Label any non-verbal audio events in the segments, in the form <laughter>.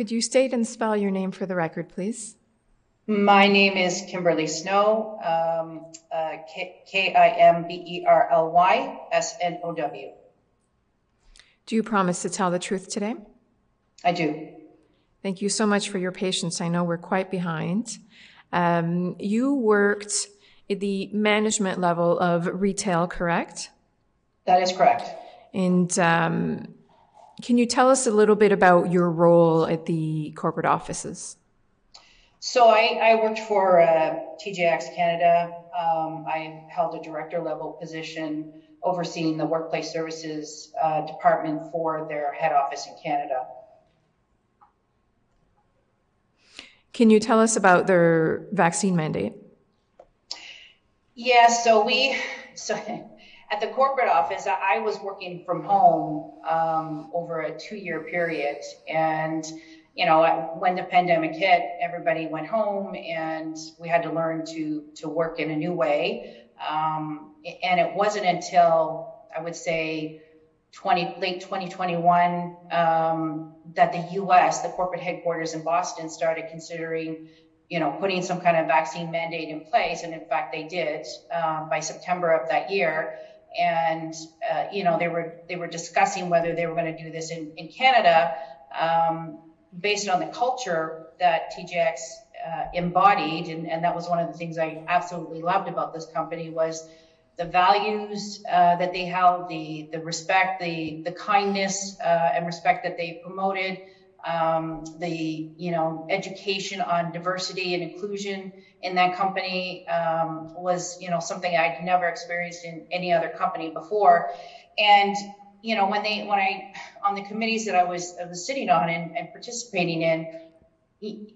Could you state and spell your name for the record, please? My name is Kimberly Snow, um, uh, K I M B E R L Y S N O W. Do you promise to tell the truth today? I do. Thank you so much for your patience. I know we're quite behind. Um, you worked at the management level of retail, correct? That is correct. And um, can you tell us a little bit about your role at the corporate offices? So I, I worked for uh, TJX Canada. Um, I held a director level position overseeing the workplace services uh, department for their head office in Canada. Can you tell us about their vaccine mandate? Yeah, so we, so <laughs> at the corporate office, I was working from home um, over a two year period. And, you know, when the pandemic hit, everybody went home and we had to learn to, to work in a new way. Um, and it wasn't until I would say 20, late 2021 um, that the US, the corporate headquarters in Boston, started considering you know, putting some kind of vaccine mandate in place. And in fact, they did uh, by September of that year. And uh, you know, they were they were discussing whether they were going to do this in in Canada um, based on the culture that TJX uh, embodied, and, and that was one of the things I absolutely loved about this company was the values uh, that they held, the the respect, the the kindness uh, and respect that they promoted um, the you know education on diversity and inclusion in that company um, was you know something I'd never experienced in any other company before, and you know when they when I on the committees that I was I was sitting on and, and participating in.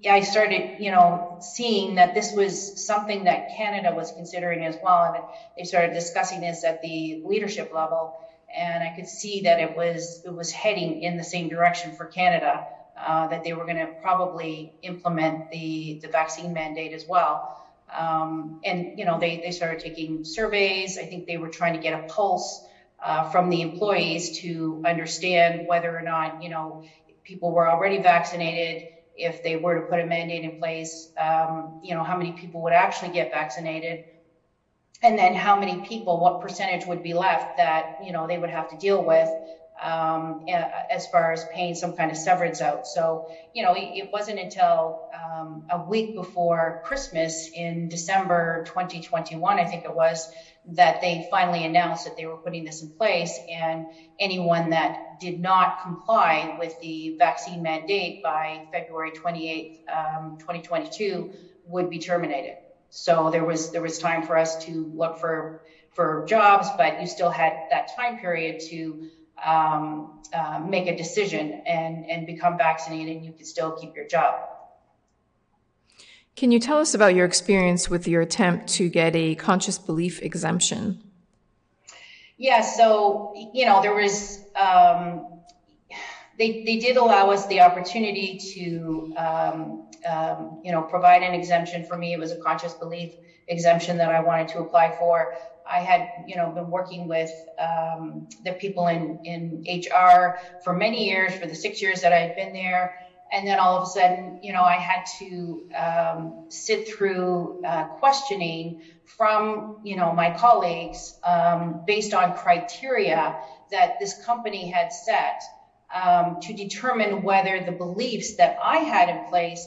I started, you know, seeing that this was something that Canada was considering as well, and they started discussing this at the leadership level and I could see that it was it was heading in the same direction for Canada. Uh, that they were going to probably implement the the vaccine mandate as well. Um, and you know they they started taking surveys. I think they were trying to get a pulse uh, from the employees to understand whether or not you know people were already vaccinated. If they were to put a mandate in place, um, you know how many people would actually get vaccinated and then how many people, what percentage would be left that you know they would have to deal with um, as far as paying some kind of severance out. So you know it, it wasn't until um, a week before Christmas in December 2021, I think it was, that they finally announced that they were putting this in place, and anyone that did not comply with the vaccine mandate by February 28, um, 2022 would be terminated. So there was there was time for us to look for for jobs, but you still had that time period to um, uh, make a decision and and become vaccinated. and You could still keep your job. Can you tell us about your experience with your attempt to get a conscious belief exemption? Yeah, so you know there was um, they they did allow us the opportunity to um, um, you know, provide an exemption for me. It was a conscious belief exemption that I wanted to apply for. I had, you know, been working with um, the people in, in HR for many years, for the six years that I'd been there. And then all of a sudden, you know, I had to um, sit through uh, questioning from, you know, my colleagues um, based on criteria that this company had set um, to determine whether the beliefs that I had in place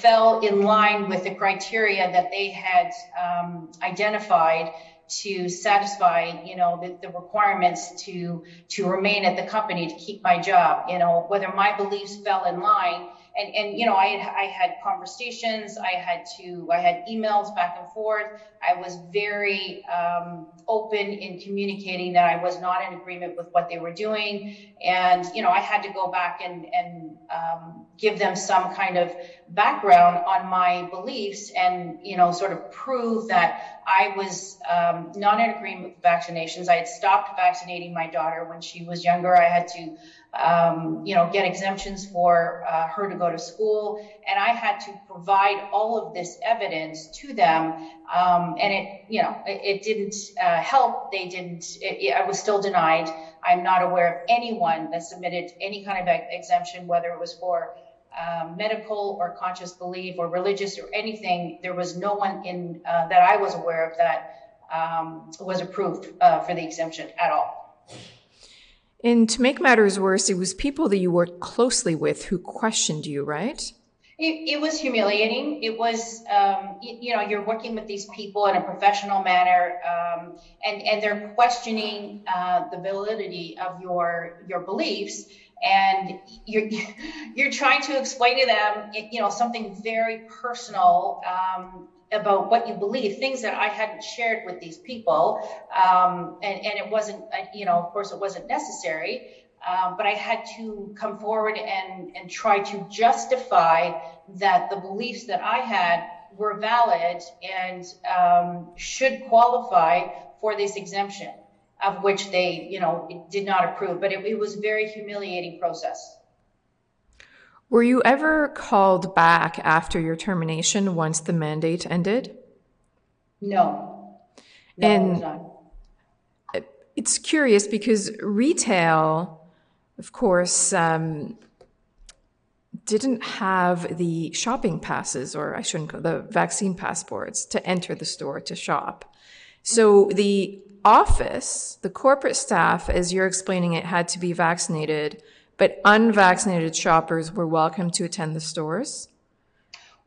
fell in line with the criteria that they had um, identified to satisfy, you know, the, the, requirements to to remain at the company to keep my job. You know, whether my beliefs fell in line, and and you know, I had, I had conversations, I had to, I had emails back and forth. I was very um, open in communicating that I was not in agreement with what they were doing, and you know, I had to go back and and um, give them some kind of background on my beliefs and you know sort of prove that I was um, not in agreement with vaccinations. I had stopped vaccinating my daughter when she was younger. I had to um, you know get exemptions for uh, her to go to school, and I had to provide all of this evidence to them. Um, and it you know it, it didn't uh, help. They didn't. It, it, I was still denied. I'm not aware of anyone that submitted any kind of exemption, whether it was for um, medical or conscious belief or religious or anything, there was no one in uh, that I was aware of that um, was approved uh, for the exemption at all. And to make matters worse, it was people that you worked closely with who questioned you, right? It, it was humiliating. It was, um, you, you, know, you're working with these people in a professional manner, um, and and they're questioning uh, the validity of your your beliefs, and you're you're trying to explain to them, you know, something very personal um, about what you believe, things that I hadn't shared with these people, um, and and it wasn't, uh, you know, of course, it wasn't necessary. Um, but I had to come forward and, and try to justify that the beliefs that I had were valid and um, should qualify for this exemption, of which they, you know, did not approve. But it, it was a very humiliating process. Were you ever called back after your termination once the mandate ended? No. no and it's curious because retail of course, um, didn't have the shopping passes, or I shouldn't call the vaccine passports to enter the store to shop. So the office, the corporate staff, as you're explaining it, had to be vaccinated, but unvaccinated shoppers were welcome to attend the stores.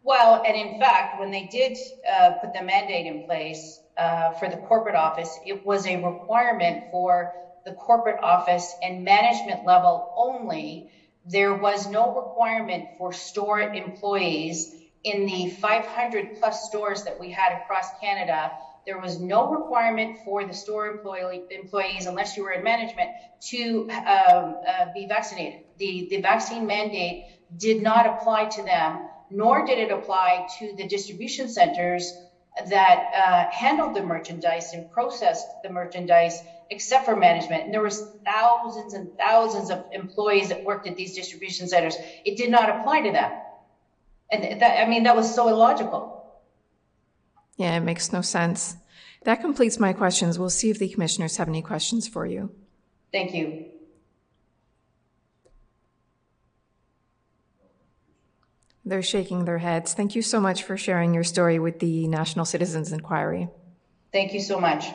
Well, and in fact, when they did uh, put the mandate in place uh, for the corporate office, it was a requirement for the corporate office and management level only, there was no requirement for store employees in the 500 plus stores that we had across Canada. There was no requirement for the store employee, employees, unless you were in management, to um, uh, be vaccinated. The, the vaccine mandate did not apply to them, nor did it apply to the distribution centers that uh, handled the merchandise and processed the merchandise except for management. And there was thousands and thousands of employees that worked at these distribution centers. It did not apply to them. And that, I mean, that was so illogical. Yeah, it makes no sense. That completes my questions. We'll see if the commissioners have any questions for you. Thank you. They're shaking their heads. Thank you so much for sharing your story with the National Citizens Inquiry. Thank you so much.